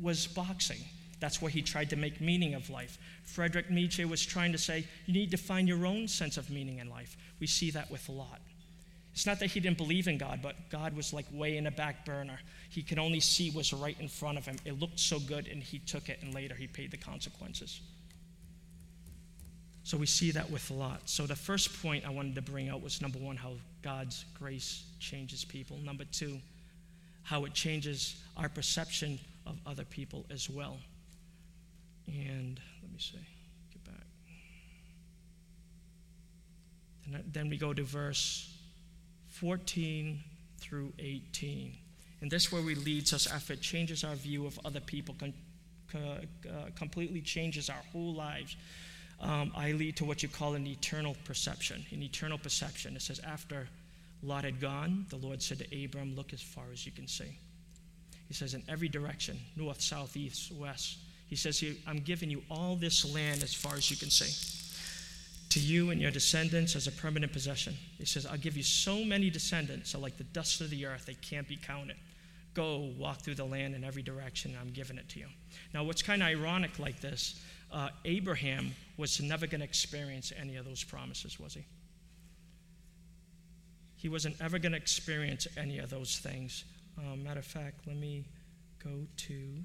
was boxing. That's where he tried to make meaning of life. Frederick Nietzsche was trying to say, you need to find your own sense of meaning in life. We see that with a Lot. It's not that he didn't believe in God, but God was like way in the back burner. He could only see what's right in front of him. It looked so good, and he took it, and later he paid the consequences. So we see that with a Lot. So the first point I wanted to bring out was number one, how God's grace changes people. Number two, how it changes our perception of other people as well. And let me see, get back. Then we go to verse 14 through 18. And this where we leads us after it changes our view of other people, uh, completely changes our whole lives. Um, I lead to what you call an eternal perception. An eternal perception. It says, after Lot had gone, the Lord said to Abram, Look as far as you can see. He says, In every direction, north, south, east, west. He says, I'm giving you all this land as far as you can see to you and your descendants as a permanent possession. He says, I'll give you so many descendants, so like the dust of the earth, they can't be counted. Go walk through the land in every direction, and I'm giving it to you. Now, what's kind of ironic like this, uh, Abraham was never going to experience any of those promises, was he? He wasn't ever going to experience any of those things. Uh, matter of fact, let me go to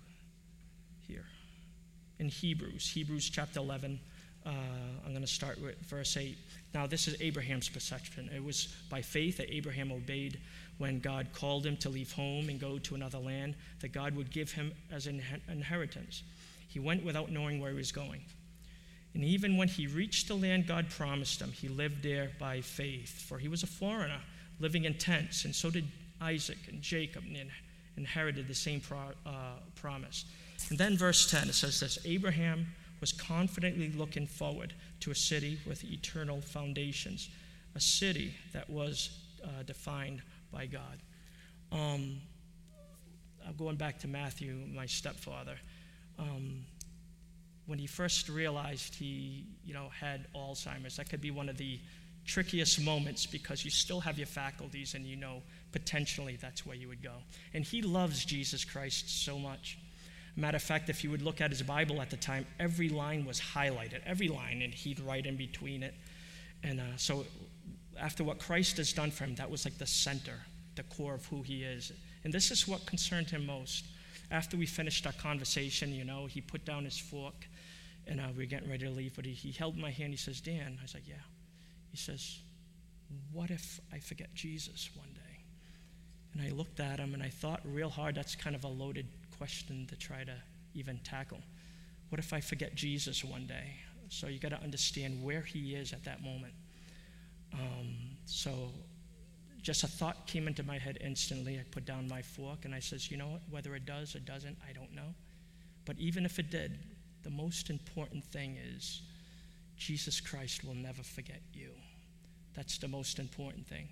here. In Hebrews, Hebrews chapter 11, uh, I'm going to start with verse 8. Now, this is Abraham's perception. It was by faith that Abraham obeyed when God called him to leave home and go to another land that God would give him as an inheritance. He went without knowing where he was going. And even when he reached the land God promised him, he lived there by faith, for he was a foreigner living in tents, and so did Isaac and Jacob and inherited the same pro, uh, promise. And then verse 10 it says this Abraham was confidently looking forward to a city with eternal foundations, a city that was uh, defined by God. Um, going back to Matthew, my stepfather, um, when he first realized he, you know, had Alzheimer's, that could be one of the trickiest moments because you still have your faculties and you know potentially that's where you would go. And he loves Jesus Christ so much. Matter of fact, if you would look at his Bible at the time, every line was highlighted, every line, and he'd write in between it. And uh, so, after what Christ has done for him, that was like the center, the core of who he is. And this is what concerned him most. After we finished our conversation, you know, he put down his fork and uh, we were getting ready to leave, but he, he held my hand. He says, Dan, I was like, yeah. He says, what if I forget Jesus one day? And I looked at him and I thought real hard, that's kind of a loaded question to try to even tackle. What if I forget Jesus one day? So you got to understand where he is at that moment. Um, so just a thought came into my head instantly. I put down my fork and I says, you know what? Whether it does or doesn't, I don't know. But even if it did, the most important thing is Jesus Christ will never forget you. That's the most important thing.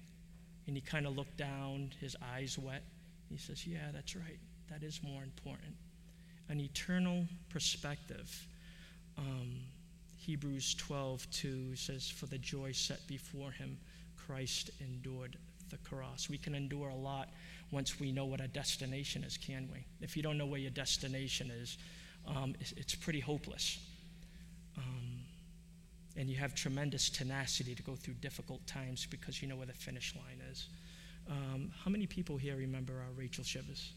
And he kind of looked down, his eyes wet. He says, Yeah, that's right. That is more important. An eternal perspective. Um, Hebrews 12, 2 says, For the joy set before him, Christ endured the cross. We can endure a lot once we know what our destination is, can we? If you don't know where your destination is, um, it's, it's, pretty hopeless. Um, and you have tremendous tenacity to go through difficult times because you know where the finish line is. Um, how many people here remember uh, Rachel Shivers?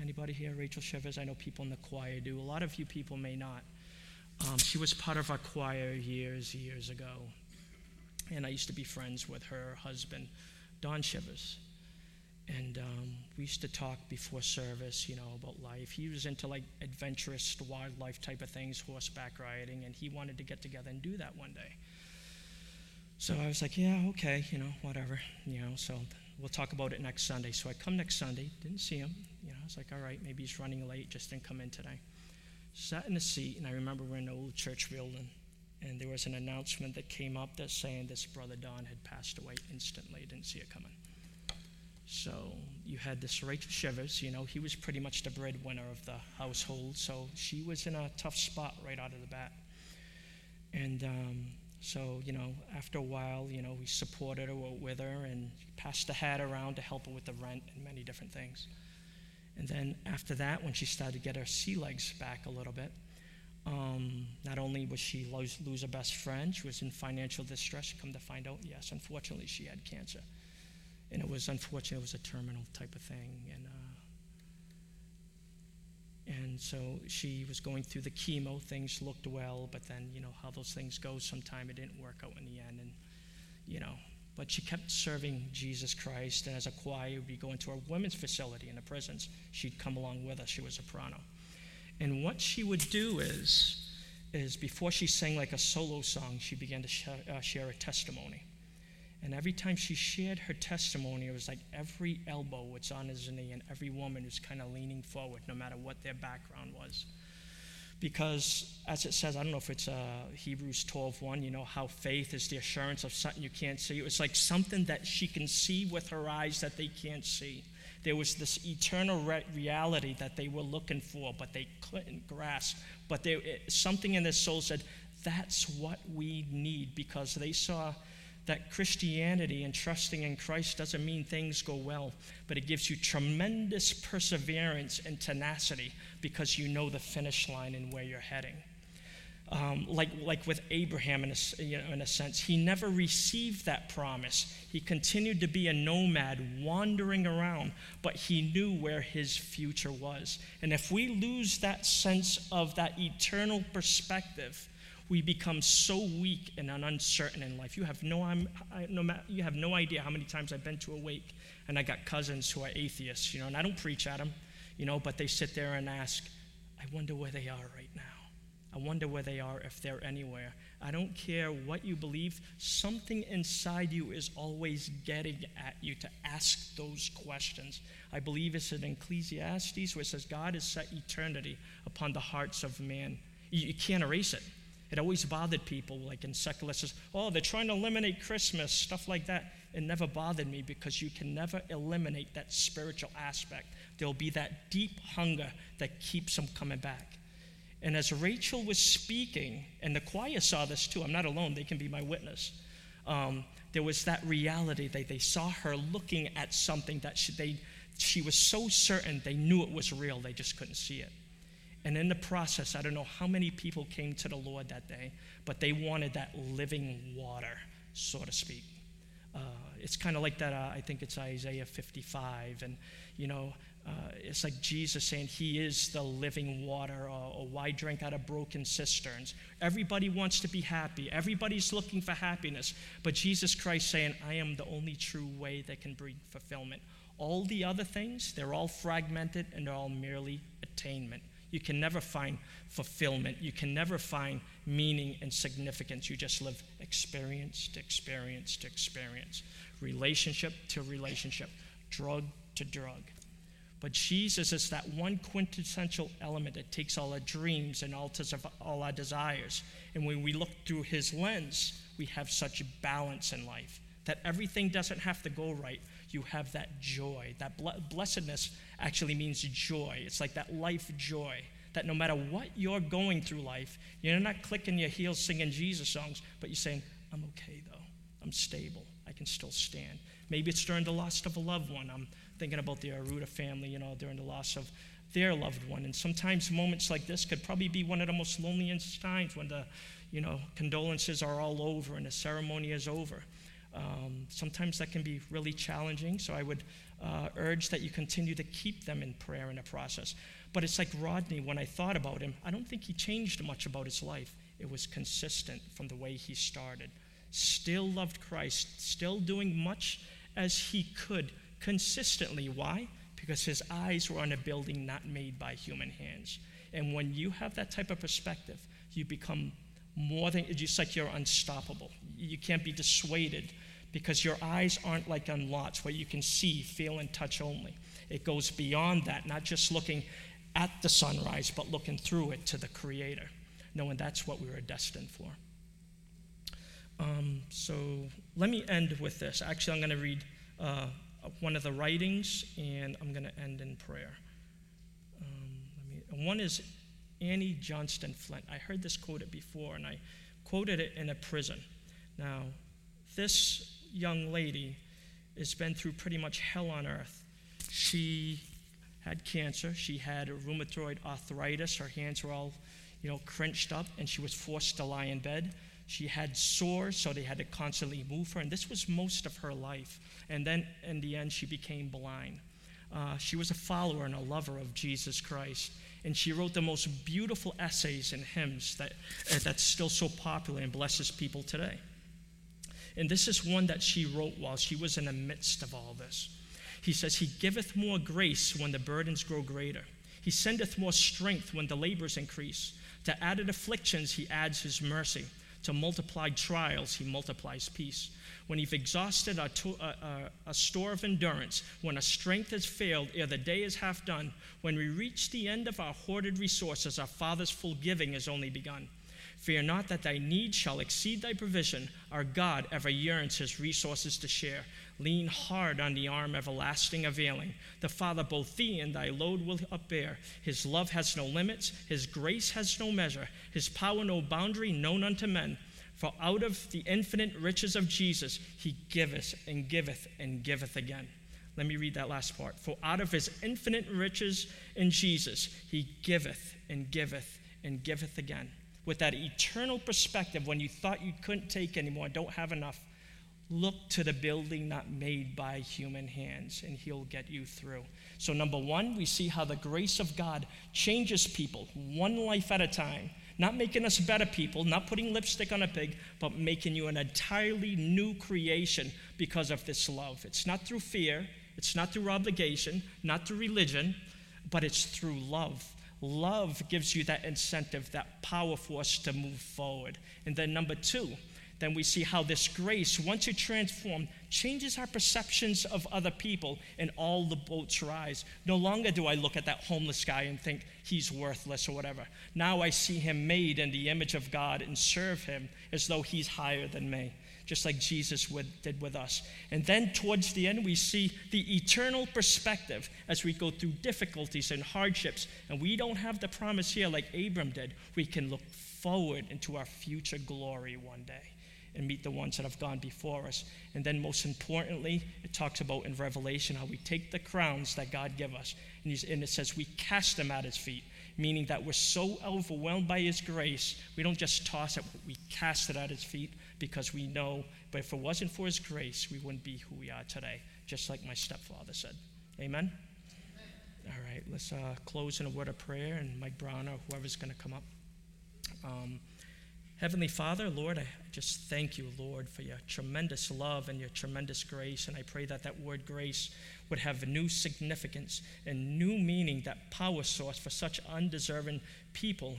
Anybody here, Rachel Shivers? I know people in the choir do. A lot of you people may not. Um, she was part of our choir years, years ago. And I used to be friends with her husband, Don Shivers. And um, we used to talk before service, you know, about life. He was into like adventurous wildlife type of things, horseback riding, and he wanted to get together and do that one day. So I was like, yeah, okay, you know, whatever, you know. So we'll talk about it next Sunday. So I come next Sunday, didn't see him, you know, I was like, all right, maybe he's running late, just didn't come in today. Sat in a seat, and I remember we're in an old church building, and there was an announcement that came up that saying this brother Don had passed away instantly. Didn't see it coming. So you had this Rachel Shivers, you know, he was pretty much the breadwinner of the household, so she was in a tough spot right out of the bat. And um, so, you know, after a while, you know, we supported her, with her, and passed the hat around to help her with the rent and many different things. And then after that, when she started to get her sea legs back a little bit, um, not only was she lose, lose her best friend, she was in financial distress. Come to find out, yes, unfortunately, she had cancer, and it was unfortunate. It was a terminal type of thing, and uh, and so she was going through the chemo. Things looked well, but then you know how those things go. Sometime it didn't work out in the end, and you know but she kept serving Jesus Christ. And as a choir, we'd be going to our women's facility in the prisons. She'd come along with us. She was a soprano. And what she would do is, is before she sang like a solo song, she began to uh, share a testimony. And every time she shared her testimony, it was like every elbow was on his knee and every woman was kind of leaning forward, no matter what their background was because as it says, I don't know if it's uh, Hebrews 12:1, you know, how faith is the assurance of something you can't see. It was like something that she can see with her eyes that they can't see. There was this eternal re- reality that they were looking for, but they couldn't grasp. But there, it, something in their soul said, that's what we need because they saw that Christianity and trusting in Christ doesn't mean things go well, but it gives you tremendous perseverance and tenacity because you know the finish line and where you're heading. Um, like, like with Abraham, in a, you know, in a sense, he never received that promise. He continued to be a nomad, wandering around, but he knew where his future was. And if we lose that sense of that eternal perspective, we become so weak and uncertain in life. You have no, I'm, I, no, you have no idea how many times I've been to a wake and I got cousins who are atheists, you know, and I don't preach at them you know, but they sit there and ask, I wonder where they are right now. I wonder where they are if they're anywhere. I don't care what you believe, something inside you is always getting at you to ask those questions. I believe it's in Ecclesiastes where it says, God has set eternity upon the hearts of man. You, you can't erase it. It always bothered people, like in secular says, oh, they're trying to eliminate Christmas, stuff like that. It never bothered me because you can never eliminate that spiritual aspect there'll be that deep hunger that keeps them coming back. And as Rachel was speaking, and the choir saw this too, I'm not alone, they can be my witness. Um, there was that reality that they saw her looking at something that she, they, she was so certain they knew it was real, they just couldn't see it. And in the process, I don't know how many people came to the Lord that day, but they wanted that living water, so to speak. Uh, it's kind of like that, uh, I think it's Isaiah 55. And, you know, uh, it's like Jesus saying he is the living water, or, or why drink out of broken cisterns? Everybody wants to be happy. Everybody's looking for happiness. But Jesus Christ saying, I am the only true way that can bring fulfillment. All the other things, they're all fragmented and they're all merely attainment. You can never find fulfillment. You can never find meaning and significance. You just live experience to experience to experience, relationship to relationship, drug to drug. But Jesus is that one quintessential element that takes all our dreams and alters all our desires. And when we look through his lens, we have such balance in life that everything doesn't have to go right. You have that joy. That blessedness actually means joy. It's like that life joy. That no matter what you're going through life, you're not clicking your heels singing Jesus songs, but you're saying, I'm okay though. I'm stable. I can still stand. Maybe it's during the loss of a loved one. I'm thinking about the Aruda family, you know, during the loss of their loved one. And sometimes moments like this could probably be one of the most loneliest times when the, you know, condolences are all over and the ceremony is over. Um, sometimes that can be really challenging, so I would uh, urge that you continue to keep them in prayer in the process. But it's like Rodney, when I thought about him, I don't think he changed much about his life. It was consistent from the way he started. Still loved Christ, still doing much as he could consistently. Why? Because his eyes were on a building not made by human hands. And when you have that type of perspective, you become more than just like you're unstoppable. You can't be dissuaded because your eyes aren't like on Lot's, where you can see, feel, and touch only. It goes beyond that, not just looking at the sunrise, but looking through it to the Creator, knowing that's what we were destined for. Um, so let me end with this. Actually, I'm going to read uh, one of the writings, and I'm going to end in prayer. Um, me, one is Annie Johnson Flint. I heard this quoted before, and I quoted it in a prison. Now, this young lady has been through pretty much hell on earth. She had cancer. She had rheumatoid arthritis. Her hands were all, you know, crunched up, and she was forced to lie in bed. She had sores, so they had to constantly move her, and this was most of her life. And then in the end, she became blind. Uh, she was a follower and a lover of Jesus Christ. And she wrote the most beautiful essays and hymns that, uh, that's still so popular and blesses people today. And this is one that she wrote while she was in the midst of all this. He says, He giveth more grace when the burdens grow greater. He sendeth more strength when the labors increase. To added afflictions, He adds His mercy. To multiplied trials, He multiplies peace when you've exhausted a, to, a, a, a, store of endurance, when a strength has failed ere the day is half done, when we reach the end of our hoarded resources, our Father's full giving is only begun. Fear not that thy need shall exceed thy provision. Our God ever yearns his resources to share. Lean hard on the arm everlasting availing. The Father both thee and thy load will upbear. His love has no limits, his grace has no measure, his power no boundary known unto men. For out of the infinite riches of Jesus, he giveth and giveth and giveth again. Let me read that last part. For out of his infinite riches in Jesus, he giveth and giveth and giveth again. With that eternal perspective, when you thought you couldn't take anymore, don't have enough, look to the building not made by human hands, and he'll get you through. So, number one, we see how the grace of God changes people one life at a time not making us better people, not putting lipstick on a pig, but making you an entirely new creation because of this love. It's not through fear, it's not through obligation, not through religion, but it's through love. Love gives you that incentive, that power for us to move forward. And then, number two, then we see how this grace, once it transformed, changes our perceptions of other people, and all the boats rise. No longer do I look at that homeless guy and think he's worthless or whatever. Now I see him made in the image of God and serve him as though he's higher than me, just like Jesus would, did with us. And then towards the end, we see the eternal perspective as we go through difficulties and hardships. And we don't have the promise here like Abram did. We can look forward into our future glory one day and meet the ones that have gone before us. And then, most importantly, it talks about in Revelation how we take the crowns that God give us, and, and it says we cast them at His feet, meaning that we're so overwhelmed by His grace, we don't just toss it, we cast it at His feet because we know, but if it wasn't for His grace, we wouldn't be who we are today, just like my stepfather said. Amen? All right, let's uh, close in a word of prayer, and Mike Brown or whoever's going to come up. Um, Heavenly Father, Lord, I just thank you, Lord, for your tremendous love and your tremendous grace. And I pray that that word grace would have a new significance and new meaning, that power source for such undeserving people.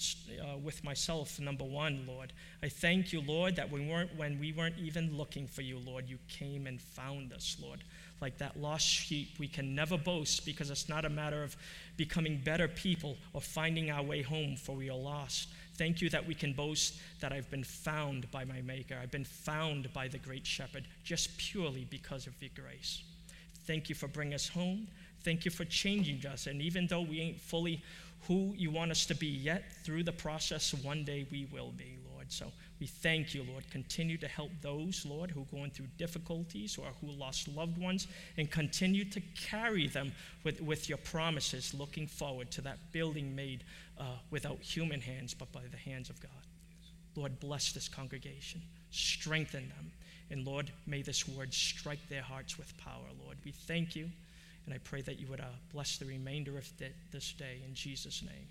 Uh, with myself, number one, Lord. I thank you, Lord, that we weren't, when we weren't even looking for you, Lord, you came and found us, Lord. Like that lost sheep, we can never boast because it's not a matter of becoming better people or finding our way home, for we are lost. Thank you that we can boast that I've been found by my Maker. I've been found by the Great Shepherd just purely because of your grace. Thank you for bringing us home. Thank you for changing us. And even though we ain't fully who you want us to be yet, through the process, one day we will be, Lord. So we thank you, Lord. Continue to help those, Lord, who are going through difficulties or who lost loved ones, and continue to carry them with, with your promises, looking forward to that building made uh, without human hands, but by the hands of God. Lord, bless this congregation, strengthen them, and Lord, may this word strike their hearts with power, Lord. We thank you, and I pray that you would uh, bless the remainder of this day in Jesus' name.